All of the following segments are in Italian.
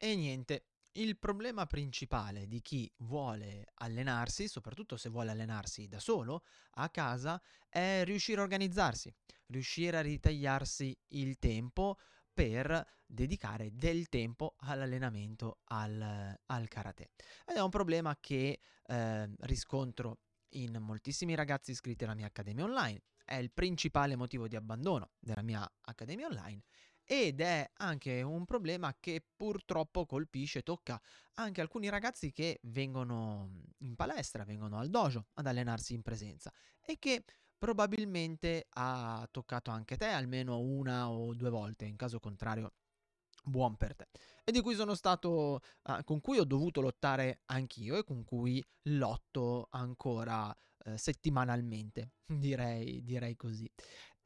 E niente, il problema principale di chi vuole allenarsi, soprattutto se vuole allenarsi da solo, a casa, è riuscire a organizzarsi, riuscire a ritagliarsi il tempo per dedicare del tempo all'allenamento al, al karate. Ed è un problema che eh, riscontro in moltissimi ragazzi iscritti alla mia accademia online. È il principale motivo di abbandono della mia accademia online ed è anche un problema che purtroppo colpisce, tocca anche alcuni ragazzi che vengono in palestra, vengono al dojo ad allenarsi in presenza e che probabilmente ha toccato anche te almeno una o due volte, in caso contrario buon per te. E di cui sono stato uh, con cui ho dovuto lottare anch'io e con cui lotto ancora uh, settimanalmente direi, direi così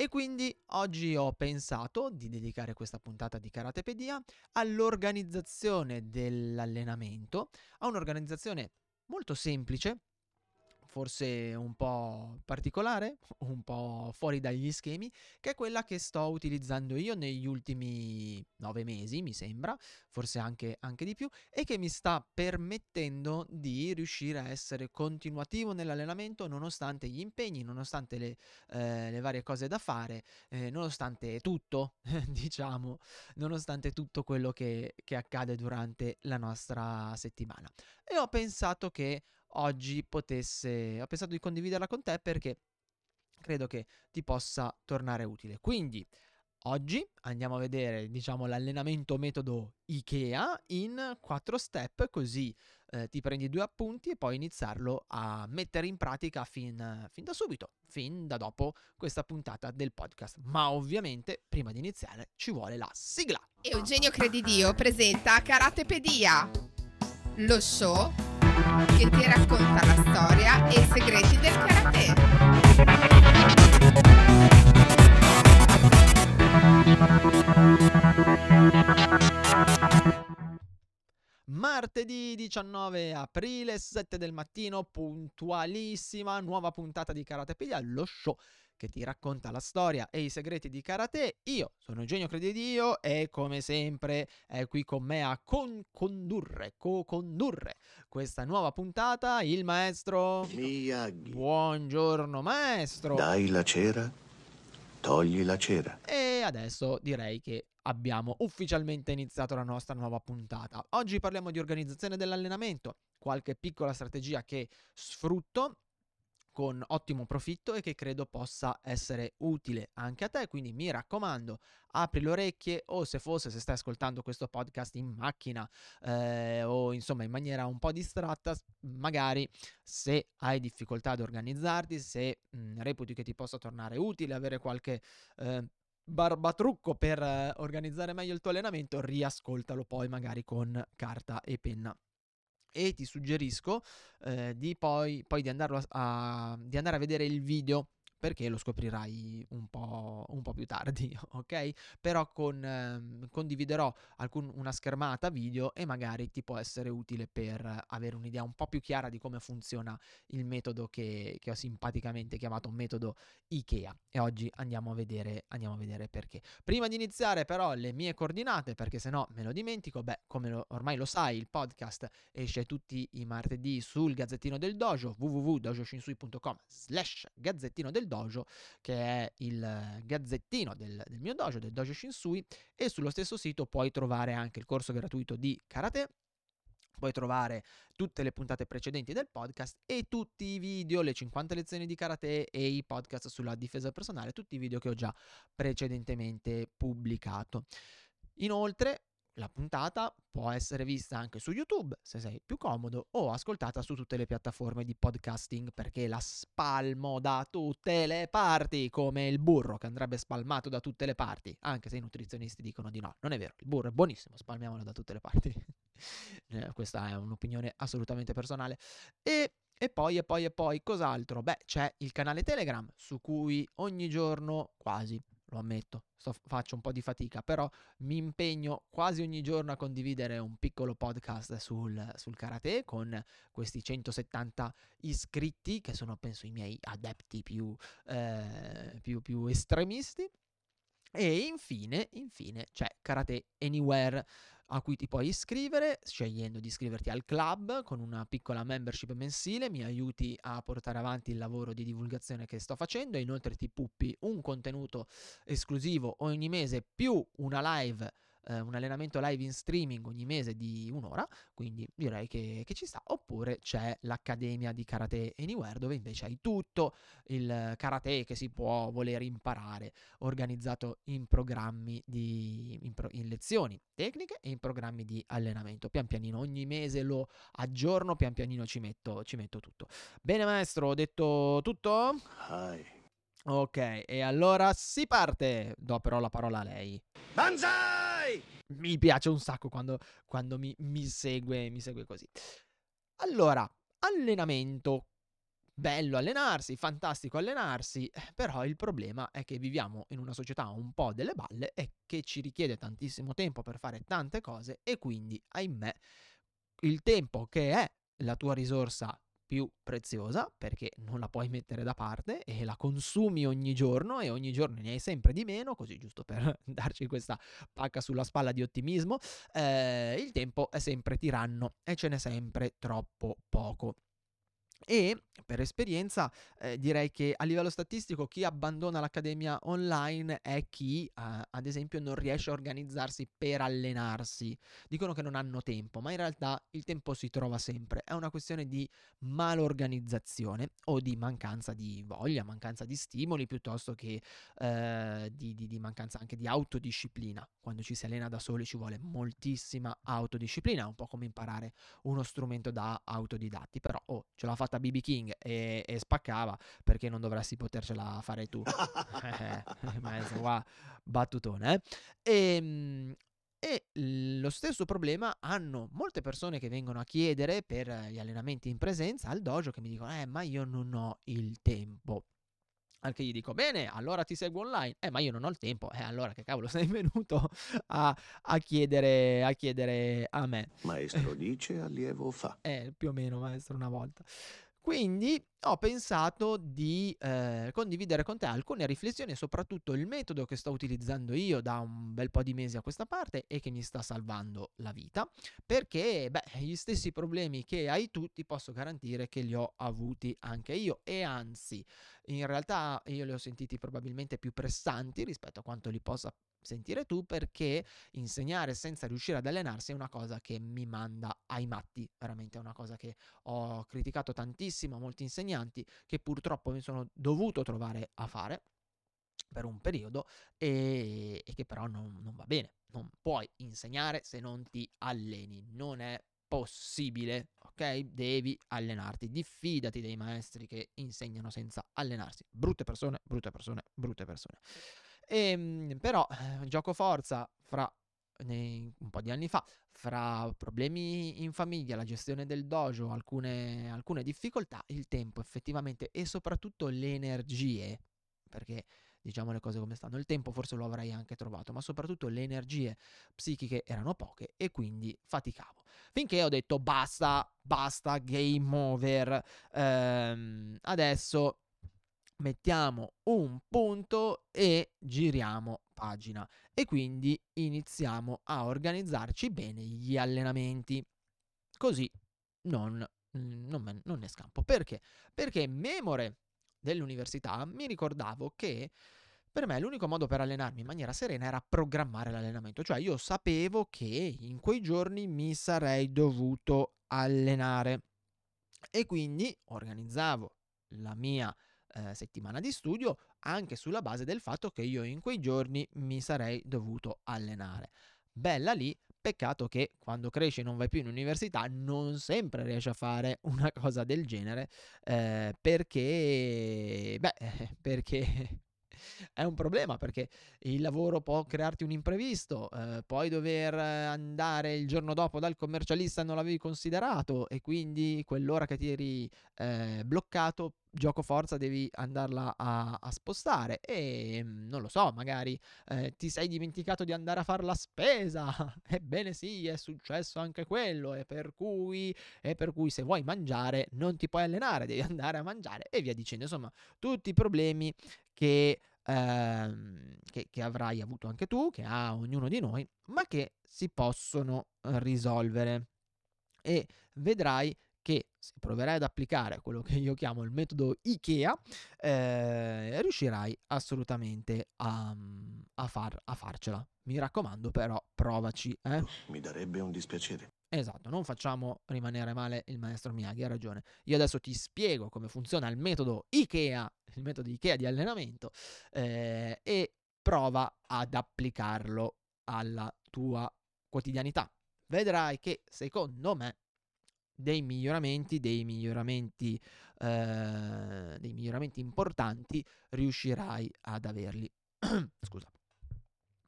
e quindi oggi ho pensato di dedicare questa puntata di Karatepedia all'organizzazione dell'allenamento, a un'organizzazione molto semplice forse un po' particolare, un po' fuori dagli schemi, che è quella che sto utilizzando io negli ultimi nove mesi, mi sembra, forse anche, anche di più, e che mi sta permettendo di riuscire a essere continuativo nell'allenamento nonostante gli impegni, nonostante le, eh, le varie cose da fare, eh, nonostante tutto, diciamo, nonostante tutto quello che, che accade durante la nostra settimana. E ho pensato che oggi potesse, ho pensato di condividerla con te perché credo che ti possa tornare utile. Quindi oggi andiamo a vedere, diciamo, l'allenamento metodo IKEA in quattro step, così eh, ti prendi due appunti e poi iniziarlo a mettere in pratica fin, fin da subito, fin da dopo questa puntata del podcast. Ma ovviamente, prima di iniziare, ci vuole la sigla. Eugenio Credidio presenta Karatepedia, lo show che ti racconta la storia e i segreti del karate. Martedì 19 aprile, 7 del mattino, puntualissima, nuova puntata di Karatepedia, lo show che ti racconta la storia e i segreti di karate. Io sono Eugenio Credidio e come sempre è qui con me a con- condurre, co-condurre questa nuova puntata il maestro Miyagi. Buongiorno maestro. Dai la cera, togli la cera. E adesso direi che abbiamo ufficialmente iniziato la nostra nuova puntata. Oggi parliamo di organizzazione dell'allenamento, qualche piccola strategia che sfrutto con ottimo profitto e che credo possa essere utile anche a te. Quindi mi raccomando, apri le orecchie o se fosse, se stai ascoltando questo podcast in macchina eh, o insomma in maniera un po' distratta, magari se hai difficoltà ad organizzarti, se mh, reputi che ti possa tornare utile, avere qualche... Eh, barbatrucco per eh, organizzare meglio il tuo allenamento, riascoltalo poi magari con carta e penna e ti suggerisco eh, di poi, poi di, a, a, di andare a vedere il video perché lo scoprirai un po', un po più tardi, ok? Però con, eh, condividerò alcun, una schermata video e magari ti può essere utile per avere un'idea un po' più chiara di come funziona il metodo che, che ho simpaticamente chiamato metodo IKEA. E oggi andiamo a, vedere, andiamo a vedere perché. Prima di iniziare però le mie coordinate, perché se no me lo dimentico, beh, come lo, ormai lo sai, il podcast esce tutti i martedì sul Gazzettino del Dojo, www.dojoshinsui.com slash Gazzettino del Dojo dojo, che è il gazzettino del, del mio dojo, del dojo Shinsui, e sullo stesso sito puoi trovare anche il corso gratuito di karate, puoi trovare tutte le puntate precedenti del podcast e tutti i video, le 50 lezioni di karate e i podcast sulla difesa personale, tutti i video che ho già precedentemente pubblicato. Inoltre la puntata può essere vista anche su YouTube se sei più comodo o ascoltata su tutte le piattaforme di podcasting perché la spalmo da tutte le parti come il burro che andrebbe spalmato da tutte le parti anche se i nutrizionisti dicono di no non è vero il burro è buonissimo spalmiamolo da tutte le parti eh, questa è un'opinione assolutamente personale e e poi, e poi, e poi, cos'altro? Beh, c'è il canale Telegram su cui ogni giorno, quasi, lo ammetto, sto, faccio un po' di fatica, però mi impegno quasi ogni giorno a condividere un piccolo podcast sul, sul karate con questi 170 iscritti che sono penso i miei adepti più, eh, più, più estremisti. E infine, infine c'è Karate Anywhere a cui ti puoi iscrivere scegliendo di iscriverti al club con una piccola membership mensile, mi aiuti a portare avanti il lavoro di divulgazione che sto facendo. E inoltre ti puppi un contenuto esclusivo ogni mese più una live eh, un allenamento live in streaming ogni mese di un'ora, quindi direi che, che, ci sta. Oppure c'è l'Accademia di Karate Anywhere, dove invece hai tutto il karate che si può voler imparare, organizzato in programmi di in, pro, in lezioni tecniche e in programmi di allenamento. Pian pianino, ogni mese lo aggiorno, pian pianino ci metto, ci metto tutto. Bene, maestro, ho detto tutto? Hai. Ok, e allora si parte. Do però la parola a lei. Banzai! Mi piace un sacco quando, quando mi, mi, segue, mi segue così. Allora, allenamento. Bello allenarsi, fantastico allenarsi, però il problema è che viviamo in una società un po' delle balle e che ci richiede tantissimo tempo per fare tante cose e quindi, ahimè, il tempo che è la tua risorsa più preziosa perché non la puoi mettere da parte e la consumi ogni giorno e ogni giorno ne hai sempre di meno, così giusto per darci questa pacca sulla spalla di ottimismo, eh, il tempo è sempre tiranno e ce n'è sempre troppo poco. E per esperienza eh, direi che a livello statistico chi abbandona l'accademia online è chi eh, ad esempio non riesce a organizzarsi per allenarsi. Dicono che non hanno tempo, ma in realtà il tempo si trova sempre. È una questione di malorganizzazione o di mancanza di voglia, mancanza di stimoli piuttosto che eh, di, di, di mancanza anche di autodisciplina. Quando ci si allena da soli ci vuole moltissima autodisciplina, un po' come imparare uno strumento da autodidatti, però oh, ce l'ha fatta fatta BB King e, e, spaccava, perché non dovresti potercela fare tu? eh, maestro, qua, battutone. Eh? E, e lo stesso problema hanno molte persone che vengono a chiedere per gli allenamenti in presenza al dojo che mi dicono, eh, ma io non ho il tempo. Al che gli dico, bene, allora ti seguo online. Eh, ma io non ho il tempo. Eh, allora che cavolo sei venuto a, a, chiedere, a chiedere a me? Maestro dice, allievo fa. Eh, più o meno, maestro, una volta. Quindi ho pensato di eh, condividere con te alcune riflessioni e soprattutto il metodo che sto utilizzando io da un bel po' di mesi a questa parte e che mi sta salvando la vita, perché beh, gli stessi problemi che hai tu ti posso garantire che li ho avuti anche io e anzi, in realtà io li ho sentiti probabilmente più pressanti rispetto a quanto li possa sentire tu perché insegnare senza riuscire ad allenarsi è una cosa che mi manda ai matti, veramente è una cosa che ho criticato tantissimo a molti insegnanti che purtroppo mi sono dovuto trovare a fare per un periodo e, e che però non, non va bene, non puoi insegnare se non ti alleni, non è possibile, ok? Devi allenarti, diffidati dei maestri che insegnano senza allenarsi, brutte persone, brutte persone, brutte persone. E, ehm, però, eh, gioco forza fra un po' di anni fa, fra problemi in famiglia, la gestione del dojo, alcune, alcune difficoltà, il tempo effettivamente e soprattutto le energie, perché diciamo le cose come stanno, il tempo forse lo avrei anche trovato, ma soprattutto le energie psichiche erano poche e quindi faticavo. Finché ho detto basta, basta, game over, ehm, adesso mettiamo un punto e giriamo pagina. E quindi iniziamo a organizzarci bene gli allenamenti. Così non, non, non ne scampo. Perché? perché memore dell'università mi ricordavo che per me l'unico modo per allenarmi in maniera serena era programmare l'allenamento, cioè io sapevo che in quei giorni mi sarei dovuto allenare. E quindi organizzavo la mia eh, settimana di studio anche sulla base del fatto che io in quei giorni mi sarei dovuto allenare. Bella lì, peccato che quando cresci e non vai più in università non sempre riesci a fare una cosa del genere eh, perché, beh, perché è un problema perché il lavoro può crearti un imprevisto, eh, puoi dover andare il giorno dopo dal commercialista non l'avevi considerato e quindi quell'ora che ti eri eh, bloccato gioco forza devi andarla a, a spostare e mm, non lo so, magari eh, ti sei dimenticato di andare a fare la spesa. Ebbene sì, è successo anche quello e per cui, e per cui se vuoi mangiare non ti puoi allenare, devi andare a mangiare e via dicendo. Insomma, tutti i problemi che ehm, che, che avrai avuto anche tu, che ha ognuno di noi, ma che si possono risolvere. E vedrai che se proverai ad applicare quello che io chiamo il metodo IKEA, eh, riuscirai assolutamente a, a, far, a, farcela. Mi raccomando, però, provaci. Eh? Mi darebbe un dispiacere. Esatto, non facciamo rimanere male il maestro Miyagi, ha ragione. Io adesso ti spiego come funziona il metodo IKEA, il metodo IKEA di allenamento, eh, e prova ad applicarlo alla tua quotidianità. Vedrai che secondo me dei miglioramenti, dei miglioramenti, eh, dei miglioramenti importanti riuscirai ad averli. Scusa.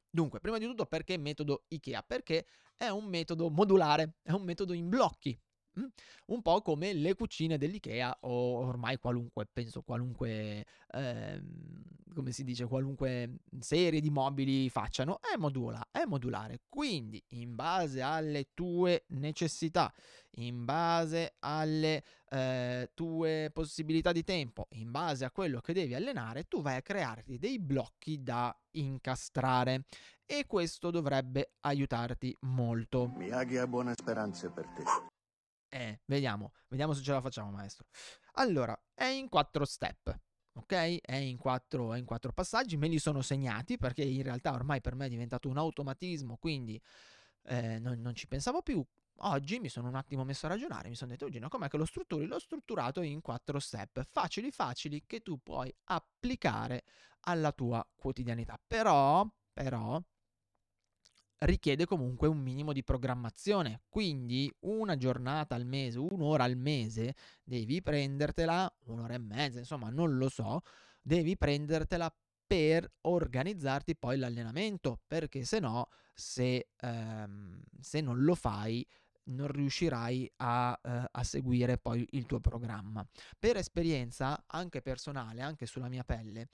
Dunque, prima di tutto perché metodo IKEA? Perché è un metodo modulare, è un metodo in blocchi. Mm? Un po' come le cucine dell'IKEA o ormai qualunque, penso qualunque, eh, come si dice, qualunque serie di mobili facciano, è, modula, è modulare. Quindi in base alle tue necessità, in base alle eh, tue possibilità di tempo, in base a quello che devi allenare, tu vai a crearti dei blocchi da incastrare e questo dovrebbe aiutarti molto. Miyagi ha buone speranze per te. Eh, vediamo, vediamo se ce la facciamo, maestro. Allora, è in quattro step. Ok? È in, quattro, è in quattro passaggi, me li sono segnati perché in realtà ormai per me è diventato un automatismo, quindi eh, non, non ci pensavo più. Oggi mi sono un attimo messo a ragionare, mi sono detto, Gino, com'è che lo strutturi? L'ho strutturato in quattro step, facili facili, che tu puoi applicare alla tua quotidianità. Però, però, richiede comunque un minimo di programmazione. Quindi una giornata al mese, un'ora al mese, devi prendertela, un'ora e mezza, insomma, non lo so, devi prendertela per organizzarti poi l'allenamento, perché se no, se, ehm, se non lo fai, non riuscirai a, eh, a, seguire poi il tuo programma. Per esperienza, anche personale, anche sulla mia pelle,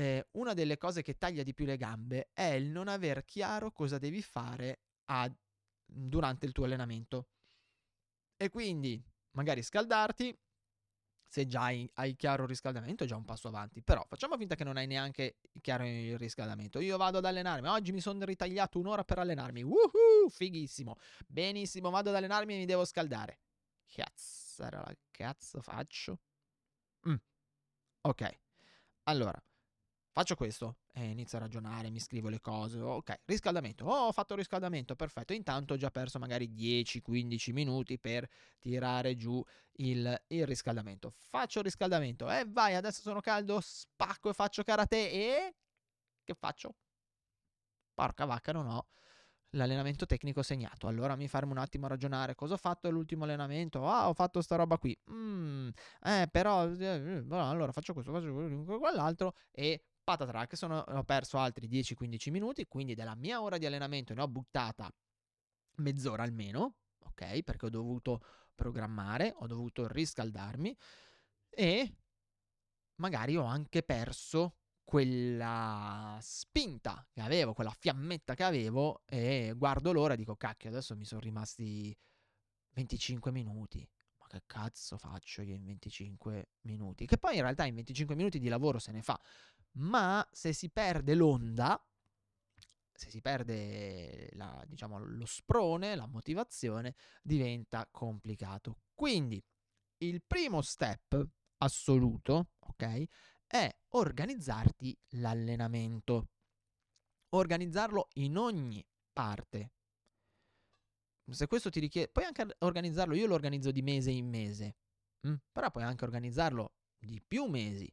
eh, una delle cose che taglia di più le gambe è il non aver chiaro cosa devi fare a, durante il tuo allenamento. E quindi magari scaldarti, se già hai, hai, chiaro il riscaldamento è già un passo avanti, però facciamo finta che non hai neanche chiaro il riscaldamento. Io vado ad allenarmi, oggi mi sono ritagliato un'ora per allenarmi, Woohoo, fighissimo, benissimo, vado ad allenarmi e mi devo scaldare. Cazzo, cazzo faccio? Mm. Ok, allora, Faccio questo e inizio a ragionare, mi scrivo le cose. Ok, riscaldamento. Oh, ho fatto riscaldamento, perfetto. Intanto ho già perso magari 10-15 minuti per tirare giù il, il, riscaldamento. Faccio riscaldamento e eh, vai, adesso sono caldo, spacco e faccio karate e... Che faccio? Porca vacca, non ho l'allenamento tecnico segnato. Allora mi fermo un attimo a ragionare. Cosa ho fatto all'ultimo allenamento? Ah, ho fatto sta roba qui. Mm, eh, però... Eh, allora faccio questo, faccio quell'altro e patatrack, sono, ho perso altri 10-15 minuti, quindi della mia ora di allenamento ne ho buttata mezz'ora almeno, ok? Perché ho dovuto programmare, ho dovuto riscaldarmi e magari ho anche perso quella spinta che avevo, quella fiammetta che avevo e guardo l'ora e dico cacchio, adesso mi sono rimasti 25 minuti. Ma che cazzo faccio io in 25 minuti? Che poi in realtà in 25 minuti di lavoro se ne fa ma se si perde l'onda, se si perde la, diciamo, lo sprone, la motivazione, diventa complicato. Quindi il primo step assoluto, ok, è organizzarti l'allenamento. Organizzarlo in ogni parte. Se questo ti richiede, puoi anche organizzarlo, io lo organizzo di mese in mese? Mm? però puoi anche organizzarlo di più mesi,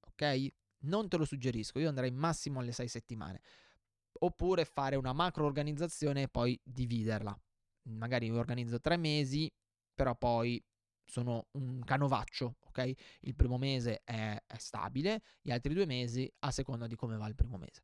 ok? Non te lo suggerisco, io andrei massimo alle 6 settimane. Oppure fare una macro organizzazione e poi dividerla. Magari organizzo tre mesi, però poi sono un canovaccio, ok? Il primo mese è, è stabile, gli altri due mesi a seconda di come va il primo mese.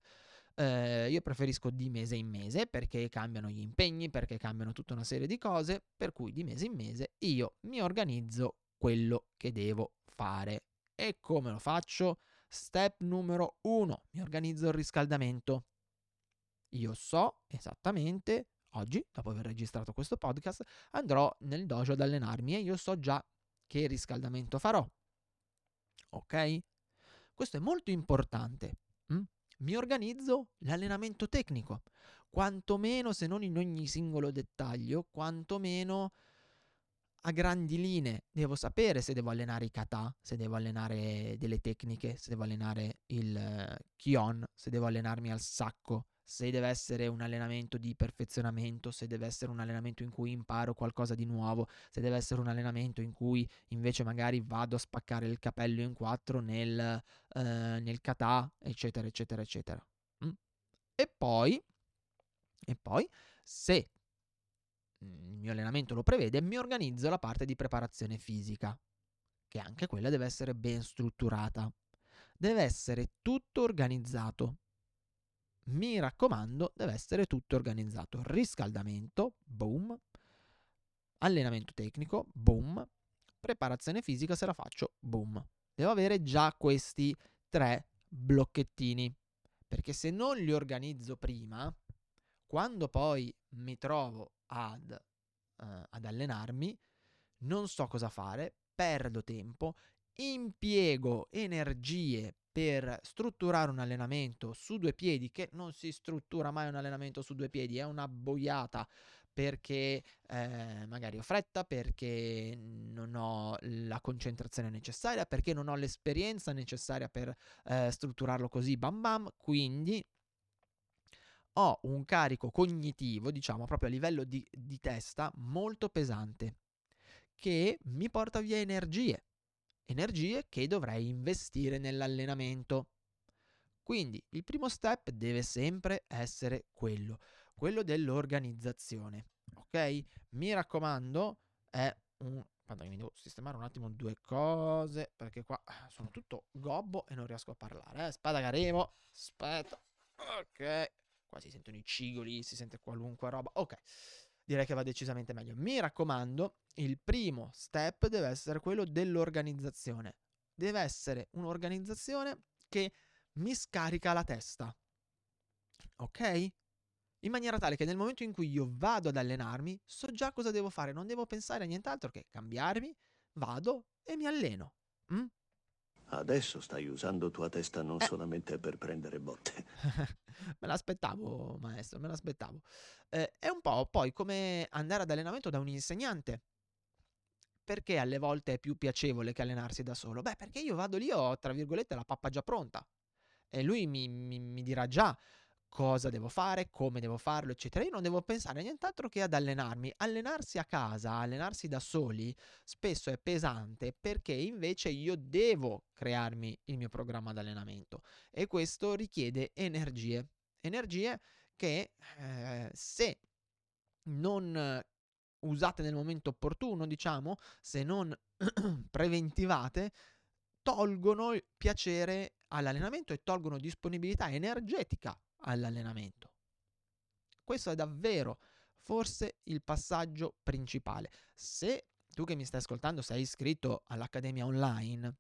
Eh, io preferisco di mese in mese perché cambiano gli impegni, perché cambiano tutta una serie di cose, per cui di mese in mese io mi organizzo quello che devo fare. E come lo faccio? Step numero uno, mi organizzo il riscaldamento. Io so esattamente, oggi, dopo aver registrato questo podcast, andrò nel dojo ad allenarmi e io so già che riscaldamento farò. Ok? Questo è molto importante. Mm? Mi organizzo l'allenamento tecnico, quantomeno se non in ogni singolo dettaglio, quantomeno a grandi linee devo sapere se devo allenare i kata, se devo allenare delle tecniche, se devo allenare il uh, kion, se devo allenarmi al sacco, se deve essere un allenamento di perfezionamento, se deve essere un allenamento in cui imparo qualcosa di nuovo, se deve essere un allenamento in cui invece magari vado a spaccare il capello in quattro nel, uh, nel kata, eccetera, eccetera, eccetera. Mm? E poi, e poi, se il mio allenamento lo prevede, mi organizzo la parte di preparazione fisica, che anche quella deve essere ben strutturata. Deve essere tutto organizzato mi raccomando, deve essere tutto organizzato. Riscaldamento, boom. Allenamento tecnico, boom. Preparazione fisica se la faccio, boom. Devo avere già questi tre blocchettini. Perché se non li organizzo prima, quando poi mi trovo ad, uh, ad allenarmi, non so cosa fare, perdo tempo, impiego energie per strutturare un allenamento su due piedi, che non si struttura mai un allenamento su due piedi, è una boiata perché eh, magari ho fretta, perché non ho la concentrazione necessaria, perché non ho l'esperienza necessaria per eh, strutturarlo così bam bam, quindi ho un carico cognitivo, diciamo proprio a livello di, di testa, molto pesante, che mi porta via energie energie che dovrei investire nell'allenamento. Quindi il primo step deve sempre essere quello, quello dell'organizzazione. Ok? Mi raccomando, è un... Guarda, mi devo sistemare un attimo due cose perché qua sono tutto gobbo e non riesco a parlare. Eh? Spada Garevo, aspetta. Ok, qua si sentono i cigoli, si sente qualunque roba. Ok, direi che va decisamente meglio. Mi raccomando, il primo step deve essere quello dell'organizzazione. Deve essere un'organizzazione che mi scarica la testa. Ok? In maniera tale che nel momento in cui io vado ad allenarmi, so già cosa devo fare, non devo pensare a nient'altro che cambiarmi, vado e mi alleno. Mm? Adesso stai usando tua testa non eh. solamente per prendere botte. me l'aspettavo, maestro, me l'aspettavo. Eh, è un po' poi come andare ad allenamento da un insegnante. Perché alle volte è più piacevole che allenarsi da solo? Beh, perché io vado lì, ho tra virgolette la pappa già pronta. E lui mi, mi, mi dirà già cosa devo fare, come devo farlo, eccetera. Io non devo pensare a nient'altro che ad allenarmi. Allenarsi a casa, allenarsi da soli, spesso è pesante perché invece io devo crearmi il mio programma di allenamento e questo richiede energie. Energie che eh, se non usate nel momento opportuno, diciamo, se non preventivate, tolgono piacere all'allenamento e tolgono disponibilità energetica all'allenamento. Questo è davvero forse il passaggio principale. Se tu che mi stai ascoltando sei iscritto all'Accademia Online,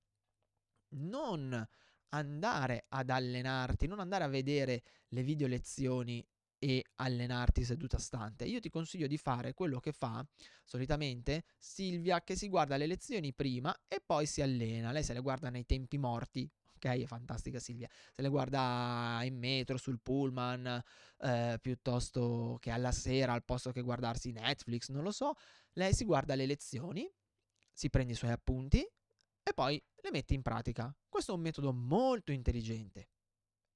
non andare ad allenarti, non andare a vedere le video lezioni e allenarti seduta stante. Io ti consiglio di fare quello che fa solitamente Silvia che si guarda le lezioni prima e poi si allena. Lei se le guarda nei tempi morti, ok? È fantastica Silvia. Se le guarda in metro, sul pullman, eh, piuttosto che alla sera, al posto che guardarsi Netflix, non lo so, lei si guarda le lezioni, si prende i suoi appunti e poi le mette in pratica. Questo è un metodo molto intelligente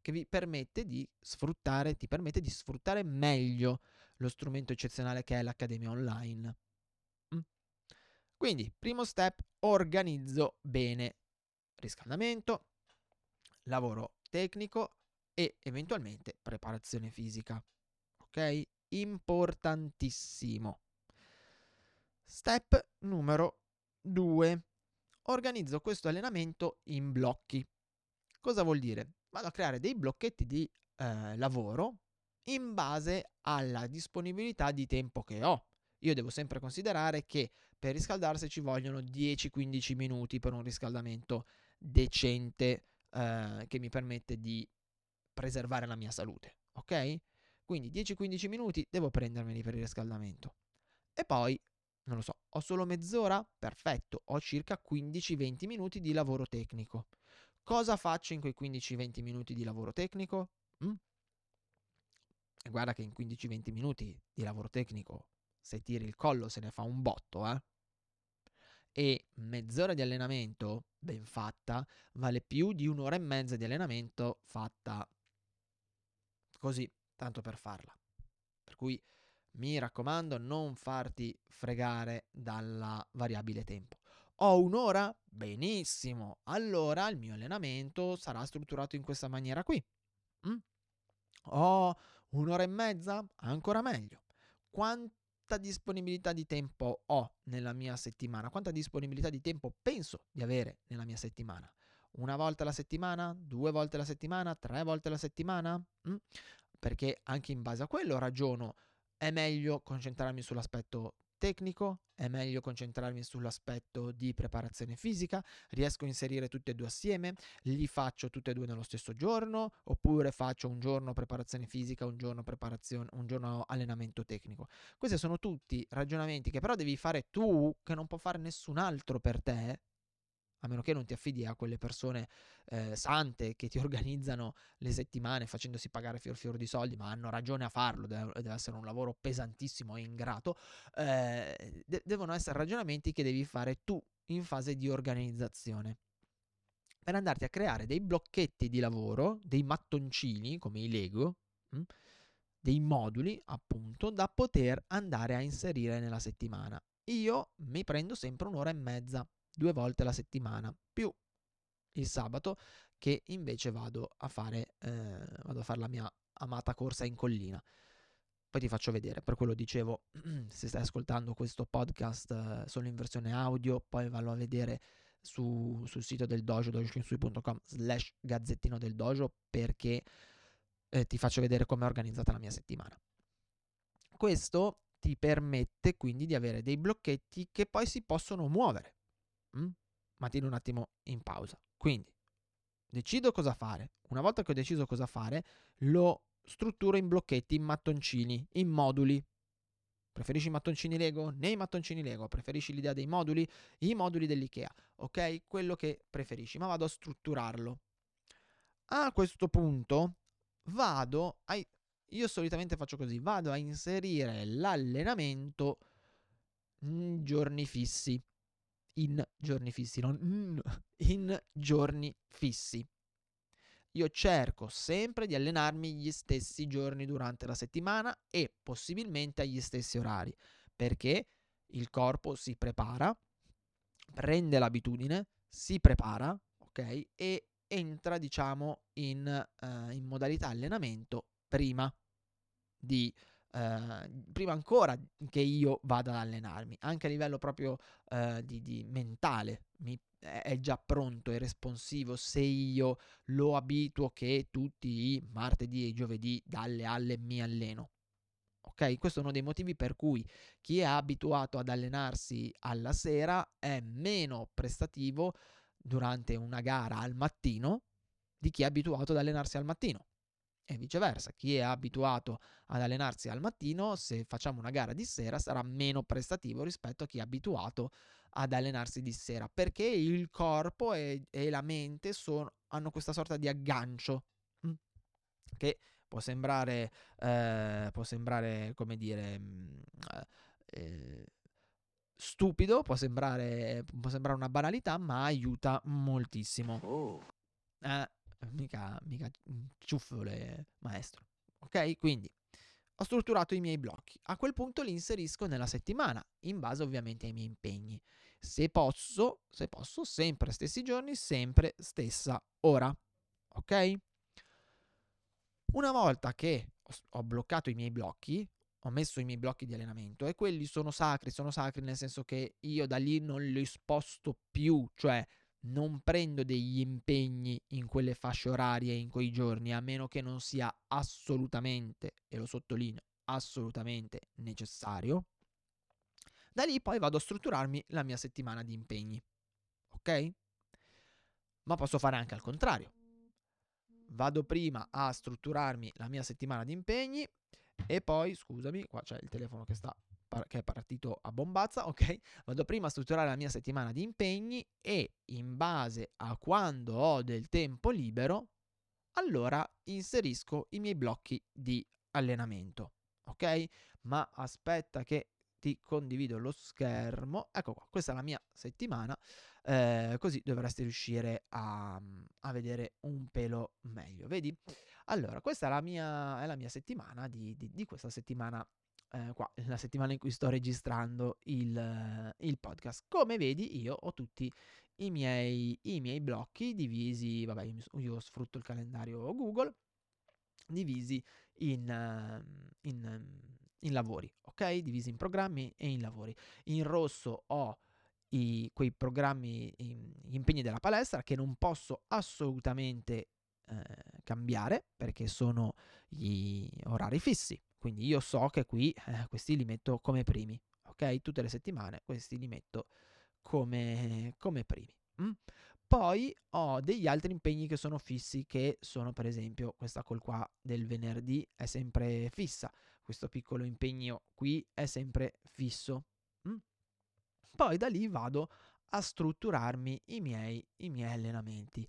che vi permette di sfruttare, ti permette di sfruttare meglio lo strumento eccezionale che è l'Accademia Online. Mm. Quindi, primo step, organizzo bene riscaldamento, lavoro tecnico e eventualmente preparazione fisica. Ok? Importantissimo. Step numero 2. Organizzo questo allenamento in blocchi. Cosa vuol dire? Vado a creare dei blocchetti di eh, lavoro in base alla disponibilità di tempo che ho. Io devo sempre considerare che per riscaldarsi ci vogliono 10-15 minuti per un riscaldamento decente eh, che mi permette di preservare la mia salute, ok? Quindi 10-15 minuti devo prendermeli per il riscaldamento. E poi, non lo so, ho solo mezz'ora? Perfetto, ho circa 15-20 minuti di lavoro tecnico. Cosa faccio in quei 15-20 minuti di lavoro tecnico? Mm? E guarda che in 15-20 minuti di lavoro tecnico, se tiri il collo, se ne fa un botto, eh? E mezz'ora di allenamento ben fatta vale più di un'ora e mezza di allenamento fatta così, tanto per farla. Per cui mi raccomando, non farti fregare dalla variabile tempo. Ho un'ora? Benissimo. Allora il mio allenamento sarà strutturato in questa maniera qui. Mm? Ho Un'ora e mezza? Ancora meglio. Quanta disponibilità di tempo ho nella mia settimana? Quanta disponibilità di tempo penso di avere nella mia settimana? Una volta alla settimana? Due volte alla settimana? Tre volte alla settimana? Mm? Perché anche in base a quello ragiono. È meglio concentrarmi sull'aspetto tecnico, è meglio concentrarmi sull'aspetto di preparazione fisica, riesco a inserire tutti e due assieme, li faccio tutti e due nello stesso giorno, oppure faccio un giorno preparazione fisica, un giorno preparazione, un giorno allenamento tecnico. Questi sono tutti ragionamenti che però devi fare tu, che non può fare nessun altro per te, a meno che non ti affidi a quelle persone eh, sante che ti organizzano le settimane facendosi pagare fior fior di soldi, ma hanno ragione a farlo, deve, deve essere un lavoro pesantissimo e ingrato, eh, de- devono essere ragionamenti che devi fare tu in fase di organizzazione. Per andarti a creare dei blocchetti di lavoro, dei mattoncini come i Lego, mh? Hm, dei moduli appunto da poter andare a inserire nella settimana. Io mi prendo sempre un'ora e mezza due volte alla settimana, più il sabato che invece vado a fare, eh, vado a fare la mia amata corsa in collina. Poi ti faccio vedere, per quello dicevo, se stai ascoltando questo podcast eh, solo in versione audio, poi vallo a vedere su, sul sito del dojo, dojoshinsui.com slash gazzettino del dojo, perché eh, ti faccio vedere come è organizzata la mia settimana. Questo ti permette quindi di avere dei blocchetti che poi si possono muovere. Mm? Ma tieni un attimo in pausa. Quindi, decido cosa fare. Una volta che ho deciso cosa fare, lo strutturo in blocchetti, in mattoncini, in moduli. Preferisci i mattoncini Lego? Nei mattoncini Lego. Preferisci l'idea dei moduli? I moduli dell'IKEA. Ok? Quello che preferisci, ma vado a strutturarlo. A questo punto vado a... Io solitamente faccio così, vado a inserire l'allenamento in giorni fissi in giorni fissi, non in giorni fissi. Io cerco sempre di allenarmi gli stessi giorni durante la settimana e possibilmente agli stessi orari, perché il corpo si prepara, prende l'abitudine, si prepara, ok? E entra, diciamo, in, uh, in modalità allenamento prima di eh, prima ancora che io vada ad allenarmi, anche a livello proprio uh, di, di, mentale, mi, è già pronto e responsivo se io lo abituo che tutti i martedì e giovedì dalle alle mi alleno. Ok, questo è uno dei motivi per cui chi è abituato ad allenarsi alla sera è meno prestativo durante una gara al mattino di chi è abituato ad allenarsi al mattino e viceversa. Chi è abituato ad allenarsi al mattino, se facciamo una gara di sera, sarà meno prestativo rispetto a chi è abituato ad allenarsi di sera, perché il corpo e, e la mente sono, hanno questa sorta di aggancio mm, che può sembrare, eh, può sembrare, come dire, mm, eh, stupido, può sembrare, può sembrare una banalità, ma aiuta moltissimo. Oh. Eh, mica, mica ciuffole maestro. Ok? Quindi ho strutturato i miei blocchi. A quel punto li inserisco nella settimana, in base ovviamente ai miei impegni. Se posso, se posso, sempre stessi giorni, sempre stessa ora. Ok? Una volta che ho bloccato i miei blocchi, ho messo i miei blocchi di allenamento e quelli sono sacri, sono sacri nel senso che io da lì non li sposto più, cioè non prendo degli impegni in quelle fasce orarie, in quei giorni, a meno che non sia assolutamente, e lo sottolineo, assolutamente necessario. Da lì poi vado a strutturarmi la mia settimana di impegni. Ok? Ma posso fare anche al contrario. Vado prima a strutturarmi la mia settimana di impegni e poi, scusami, qua c'è il telefono che sta che è partito a bombazza, ok? Vado prima a strutturare la mia settimana di impegni e in base a quando ho del tempo libero, allora inserisco i miei blocchi di allenamento, ok? Ma aspetta che ti condivido lo schermo. Ecco qua, questa è la mia settimana, eh, così dovresti riuscire a, a, vedere un pelo meglio. Vedi? Allora, questa è la mia, è la mia settimana di, di, di questa settimana eh, qua, la settimana in cui sto registrando il, il, podcast. Come vedi, io ho tutti i miei, i miei blocchi divisi, vabbè, io, io, sfrutto il calendario Google, divisi in, in, in lavori, ok? Divisi in programmi e in lavori. In rosso ho i, quei programmi, gli impegni della palestra che non posso assolutamente eh, cambiare perché sono gli orari fissi. Quindi io so che qui eh, questi li metto come primi, ok? Tutte le settimane questi li metto come, come primi. Mm? Poi ho degli altri impegni che sono fissi, che sono per esempio questa col qua del venerdì è sempre fissa, questo piccolo impegno qui è sempre fisso. Mm? Poi da lì vado a strutturarmi i miei, i miei allenamenti.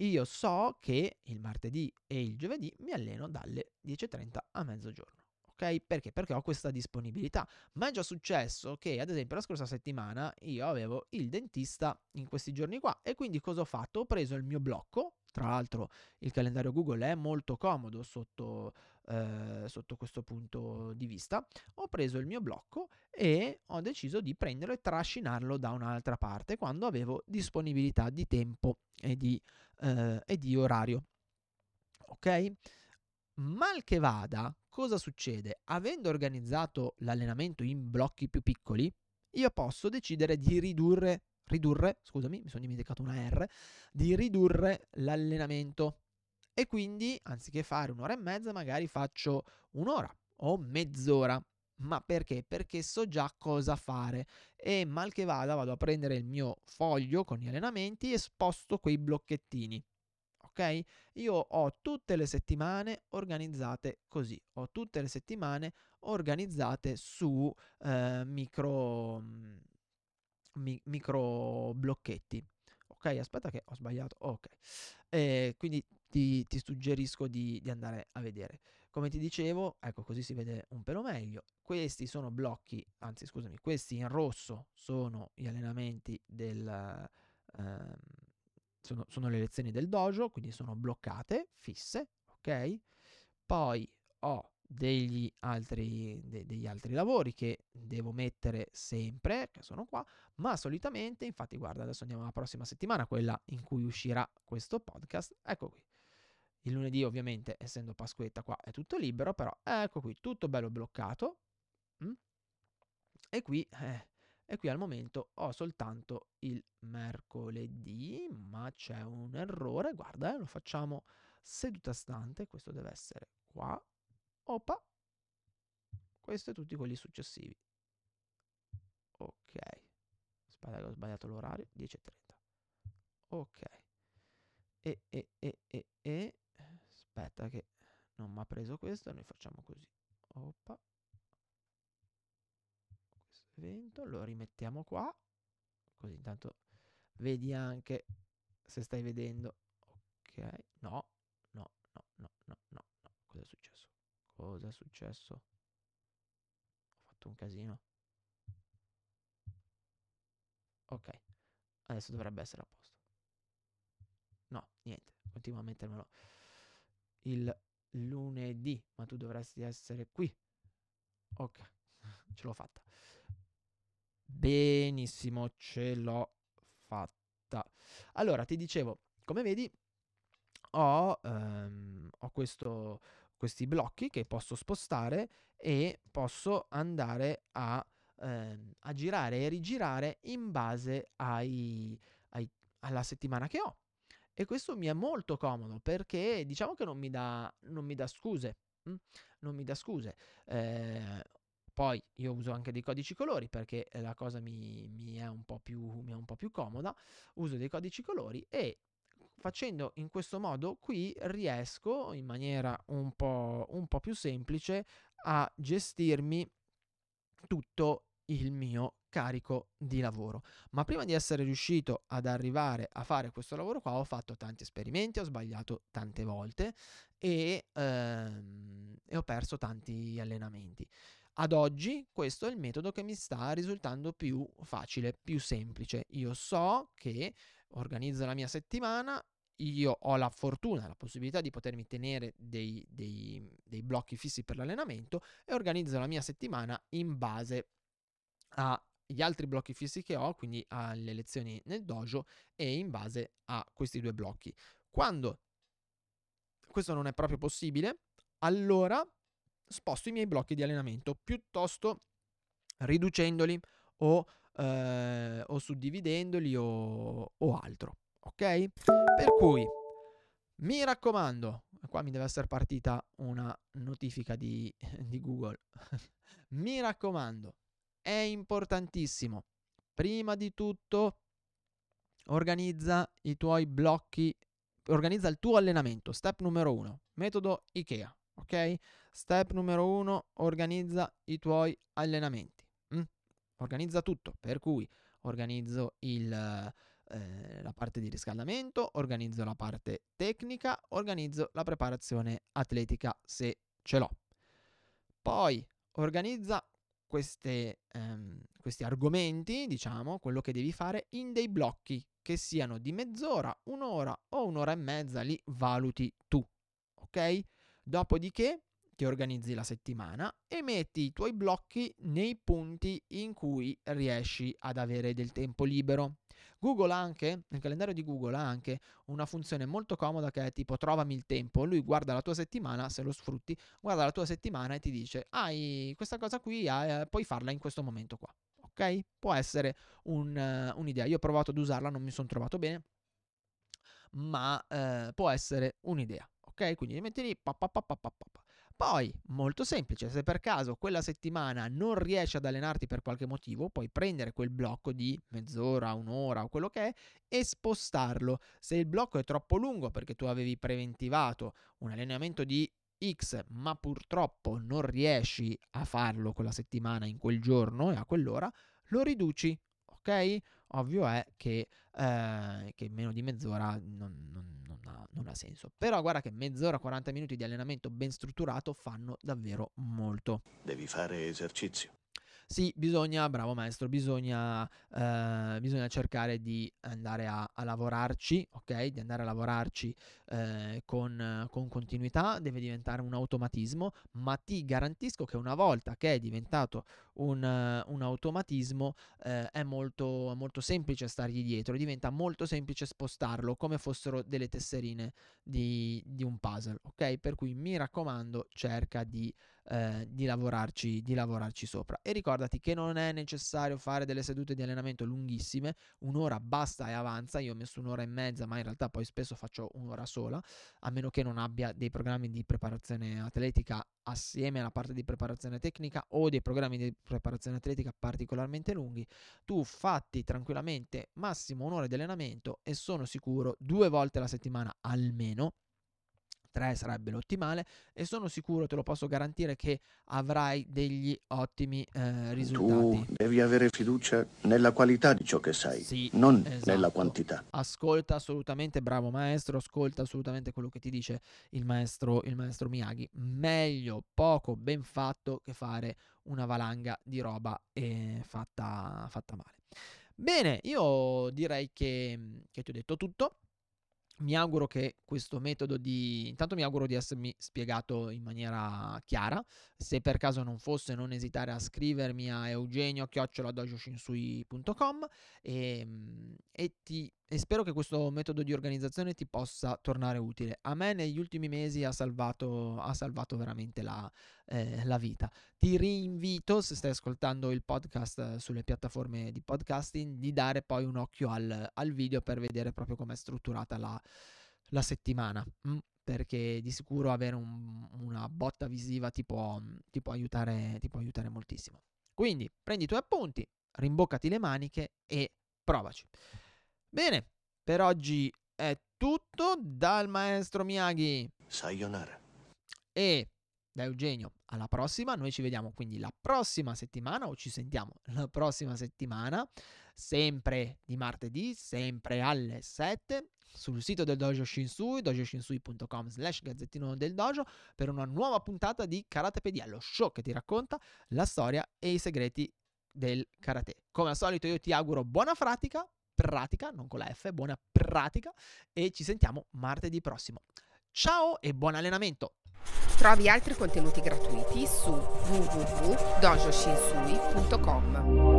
Io so che il martedì e il giovedì mi alleno dalle 10.30 a mezzogiorno. Ok? Perché? Perché ho questa disponibilità. Ma è già successo che, ad esempio, la scorsa settimana io avevo il dentista in questi giorni qua. E quindi cosa ho fatto? Ho preso il mio blocco. Tra l'altro, il calendario Google è molto comodo sotto, eh, sotto questo punto di vista. Ho preso il mio blocco e ho deciso di prenderlo e trascinarlo da un'altra parte quando avevo disponibilità di tempo e di, eh, e di orario. Ok? Mal che vada, cosa succede? Avendo organizzato l'allenamento in blocchi più piccoli, io posso decidere di ridurre, ridurre, scusami, mi sono dimenticato una R, di ridurre l'allenamento. E quindi, anziché fare un'ora e mezza, magari faccio un'ora o mezz'ora. Ma perché? Perché so già cosa fare e mal che vada vado a prendere il mio foglio con gli allenamenti e sposto quei blocchettini ok? Io ho tutte le settimane organizzate così, ho tutte le settimane organizzate su eh, micro, mm, mi, micro blocchetti. Ok, aspetta che ho sbagliato. Ok, eh, quindi ti, ti suggerisco di, di, andare a vedere. Come ti dicevo, ecco così si vede un pelo meglio. Questi sono blocchi, anzi scusami, questi in rosso sono gli allenamenti del, ehm, sono, sono le lezioni del dojo, quindi sono bloccate, fisse, ok? Poi ho degli altri, de, degli altri lavori che devo mettere sempre, che sono qua, ma solitamente, infatti guarda, adesso andiamo alla prossima settimana, quella in cui uscirà questo podcast, ecco qui. Il lunedì ovviamente, essendo Pasquetta qua, è tutto libero, però ecco qui, tutto bello bloccato. Mm? E qui eh, e qui al momento ho soltanto il mercoledì, ma c'è un errore, guarda, eh, lo facciamo seduta stante, questo deve essere qua, opa, questo e tutti quelli successivi. Ok, che ho sbagliato l'orario, 10.30. Ok, e, e, e, e, e, aspetta che non mi ha preso questo, noi facciamo così, opa, evento, lo rimettiamo qua, così intanto vedi anche se stai vedendo. Ok, no, no, no, no, no, no, no. Cosa è successo? Cosa è successo? Ho fatto un casino. Ok, adesso dovrebbe essere a posto. No, niente, continuo a mettermelo il lunedì, ma tu dovresti essere qui. Ok, ce l'ho fatta. Benissimo, ce l'ho fatta. Allora, ti dicevo, come vedi, ho, ehm, ho questo, questi blocchi che posso spostare e posso andare a, ehm, a girare e rigirare in base ai, ai, alla settimana che ho. E questo mi è molto comodo perché diciamo che non mi dà, non mi dà scuse. Hm? Non mi dà scuse. Eh, poi io uso anche dei codici colori perché la cosa mi, mi, è più, mi è un po' più comoda. Uso dei codici colori e facendo in questo modo qui riesco in maniera un po', un po più semplice a gestirmi tutto il mio carico di lavoro. Ma prima di essere riuscito ad arrivare a fare questo lavoro qua ho fatto tanti esperimenti, ho sbagliato tante volte e, ehm, e ho perso tanti allenamenti. Ad oggi questo è il metodo che mi sta risultando più facile, più semplice. Io so che organizzo la mia settimana, io ho la fortuna, la possibilità di potermi tenere dei, dei, dei blocchi fissi per l'allenamento e organizzo la mia settimana in base agli altri blocchi fissi che ho, quindi alle lezioni nel dojo e in base a questi due blocchi. Quando questo non è proprio possibile, allora sposto i miei blocchi di allenamento piuttosto riducendoli o, eh, o suddividendoli o, o altro. Ok? Per cui mi raccomando, qua mi deve essere partita una notifica di, di Google. mi raccomando, è importantissimo. Prima di tutto, organizza i tuoi blocchi, organizza il tuo allenamento. Step numero uno, metodo IKEA. Ok? Step numero uno, organizza i tuoi allenamenti. Organizza tutto, per cui organizzo il, eh, la parte di riscaldamento, organizzo la parte tecnica, organizzo la preparazione atletica se ce l'ho. Poi organizza queste, ehm, questi argomenti, diciamo, quello che devi fare in dei blocchi che siano di mezz'ora, un'ora o un'ora e mezza, li valuti tu. Ok? Dopodiché ti organizzi la settimana e metti i tuoi blocchi nei punti in cui riesci ad avere del tempo libero. Google ha anche, nel calendario di Google ha anche una funzione molto comoda che è tipo trovami il tempo. Lui guarda la tua settimana, se lo sfrutti, guarda la tua settimana e ti dice hai questa cosa qui, eh, puoi farla in questo momento qua. Ok? Può essere un, uh, un'idea. Io ho provato ad usarla, non mi sono trovato bene, ma uh, può essere un'idea. Ok? Quindi metti lì, pa, pa, pa. Poi, molto semplice, se per caso quella settimana non riesci ad allenarti per qualche motivo, puoi prendere quel blocco di mezz'ora, un'ora o quello che è e spostarlo. Se il blocco è troppo lungo perché tu avevi preventivato un allenamento di X, ma purtroppo non riesci a farlo quella settimana in quel giorno e a quell'ora, lo riduci, ok? Ovvio è che, eh, che meno di mezz'ora non, non ha, non ha senso. Però guarda che mezz'ora, 40 minuti di allenamento ben strutturato fanno davvero molto. Devi fare esercizio. Sì, bisogna, bravo maestro, bisogna, eh, bisogna cercare di andare a, a, lavorarci, ok? Di andare a lavorarci eh, con, con, continuità, deve diventare un automatismo, ma ti garantisco che una volta che è diventato un, un automatismo eh, è molto, molto semplice stargli dietro, diventa molto semplice spostarlo come fossero delle tesserine di, di un puzzle, ok? Per cui mi raccomando, cerca di eh, di, lavorarci, di lavorarci sopra. E ricordati che non è necessario fare delle sedute di allenamento lunghissime, un'ora basta e avanza. Io ho messo un'ora e mezza, ma in realtà poi spesso faccio un'ora sola, a meno che non abbia dei programmi di preparazione atletica assieme alla parte di preparazione tecnica o dei programmi di preparazione atletica particolarmente lunghi, tu fatti tranquillamente massimo un'ora di allenamento e sono sicuro due volte alla settimana almeno 3 sarebbe l'ottimale e sono sicuro, te lo posso garantire, che avrai degli ottimi eh, risultati. Tu devi avere fiducia nella qualità di ciò che sai, sì, non esatto. nella quantità. Ascolta assolutamente, bravo maestro, ascolta assolutamente quello che ti dice il maestro, il maestro Miyagi. Meglio poco ben fatto che fare una valanga di roba eh, fatta, fatta male. Bene, io direi che, che ti ho detto tutto. Mi auguro che questo metodo di... Intanto mi auguro di essermi spiegato in maniera chiara. Se per caso non fosse, non esitare a scrivermi a eugenio-dojoshinsui.com e, ehm, e, ti, e spero che questo metodo di organizzazione ti possa tornare utile. A me negli ultimi mesi ha salvato, ha salvato veramente la, eh, la vita. Ti rinvito, se stai ascoltando il podcast sulle piattaforme di podcasting, di dare poi un occhio al, al video per vedere proprio come è strutturata la, la settimana. Mm? perché di sicuro avere un, una botta visiva ti può, ti, può aiutare, ti può aiutare moltissimo. Quindi prendi i tuoi appunti, rimboccati le maniche e provaci. Bene, per oggi è tutto dal maestro Miyagi. Sayonara. E da Eugenio alla prossima. Noi ci vediamo quindi la prossima settimana o ci sentiamo la prossima settimana, sempre di martedì, sempre alle 7 sul sito del Dojo Shinsui, dojoshinsui.com slash gazzettino del dojo, per una nuova puntata di Karatepedia, lo show che ti racconta la storia e i segreti del karate. Come al solito io ti auguro buona pratica, pratica, non con la F, buona pratica e ci sentiamo martedì prossimo. Ciao e buon allenamento! Trovi altri contenuti gratuiti su www.dojoshinsui.com.